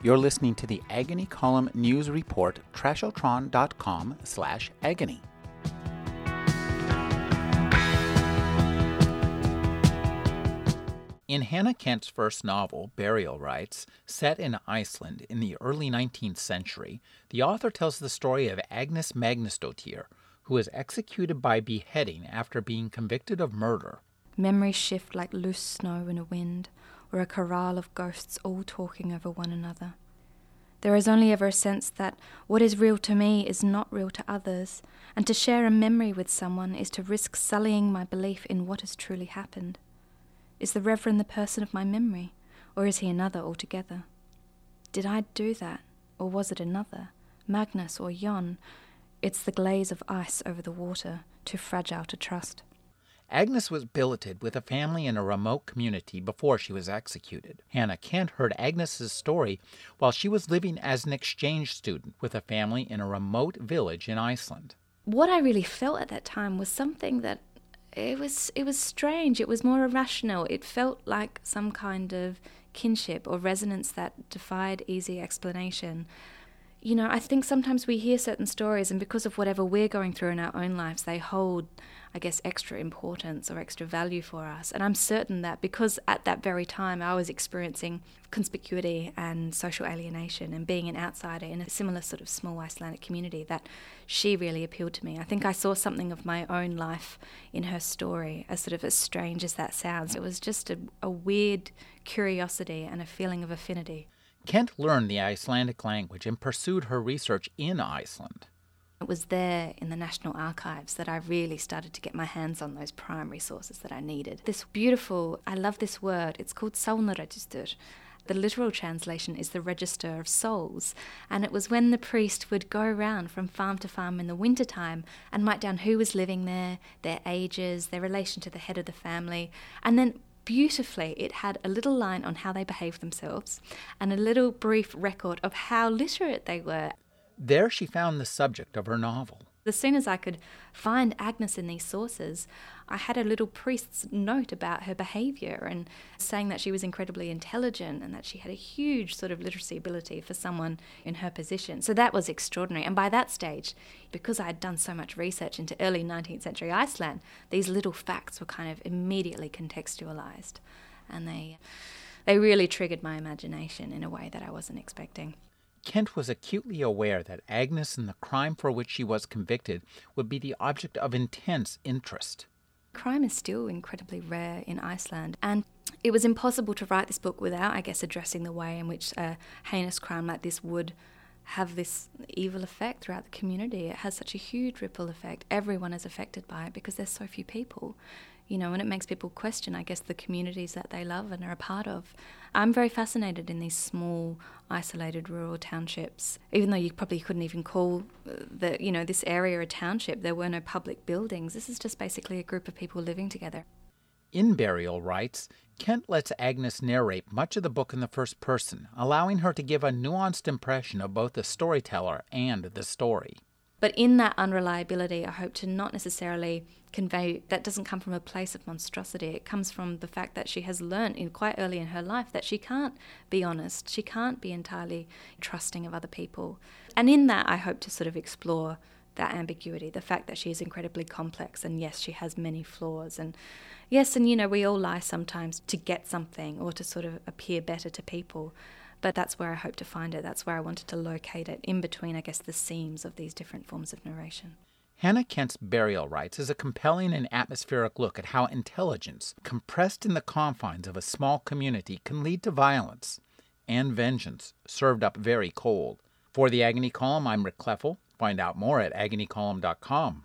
You're listening to the Agony Column News Report, trashotron.com slash agony. In Hannah Kent's first novel, Burial Rites, set in Iceland in the early 19th century, the author tells the story of Agnes Magnusdottir, who was executed by beheading after being convicted of murder. Memories shift like loose snow in a wind, or a chorale of ghosts all talking over one another. There is only ever a sense that what is real to me is not real to others, and to share a memory with someone is to risk sullying my belief in what has truly happened. Is the Reverend the person of my memory, or is he another altogether? Did I do that, or was it another, Magnus or Jon? It's the glaze of ice over the water, too fragile to trust. Agnes was billeted with a family in a remote community before she was executed. Hannah Kent heard Agnes's story while she was living as an exchange student with a family in a remote village in Iceland. What I really felt at that time was something that it was it was strange. It was more irrational. It felt like some kind of kinship or resonance that defied easy explanation. You know, I think sometimes we hear certain stories, and because of whatever we're going through in our own lives, they hold I guess, extra importance or extra value for us. And I'm certain that because at that very time I was experiencing conspicuity and social alienation and being an outsider in a similar sort of small Icelandic community, that she really appealed to me. I think I saw something of my own life in her story, as sort of as strange as that sounds. It was just a, a weird curiosity and a feeling of affinity. Kent learned the Icelandic language and pursued her research in Iceland. It was there in the National Archives that I really started to get my hands on those primary sources that I needed. This beautiful, I love this word, it's called Sálarregistur. The literal translation is the register of souls, and it was when the priest would go around from farm to farm in the winter time and write down who was living there, their ages, their relation to the head of the family, and then beautifully it had a little line on how they behaved themselves and a little brief record of how literate they were. There she found the subject of her novel. As soon as I could find Agnes in these sources, I had a little priest's note about her behaviour and saying that she was incredibly intelligent and that she had a huge sort of literacy ability for someone in her position. So that was extraordinary. And by that stage, because I had done so much research into early 19th century Iceland, these little facts were kind of immediately contextualised. And they, they really triggered my imagination in a way that I wasn't expecting. Kent was acutely aware that Agnes and the crime for which she was convicted would be the object of intense interest. Crime is still incredibly rare in Iceland, and it was impossible to write this book without, I guess, addressing the way in which a heinous crime like this would have this evil effect throughout the community. It has such a huge ripple effect. Everyone is affected by it because there's so few people you know, and it makes people question, I guess, the communities that they love and are a part of. I'm very fascinated in these small, isolated rural townships. Even though you probably couldn't even call uh, the, you know, this area a township, there were no public buildings. This is just basically a group of people living together. In Burial Rites, Kent lets Agnes narrate much of the book in the first person, allowing her to give a nuanced impression of both the storyteller and the story. But in that unreliability, I hope to not necessarily convey that doesn't come from a place of monstrosity. It comes from the fact that she has learned in quite early in her life that she can't be honest, she can't be entirely trusting of other people. And in that, I hope to sort of explore that ambiguity, the fact that she is incredibly complex, and yes, she has many flaws. And yes, and you know, we all lie sometimes to get something or to sort of appear better to people. But that's where I hope to find it. That's where I wanted to locate it, in between, I guess, the seams of these different forms of narration. Hannah Kent's Burial Rites is a compelling and atmospheric look at how intelligence, compressed in the confines of a small community, can lead to violence and vengeance, served up very cold. For the Agony Column, I'm Rick Kleffel. Find out more at agonycolumn.com.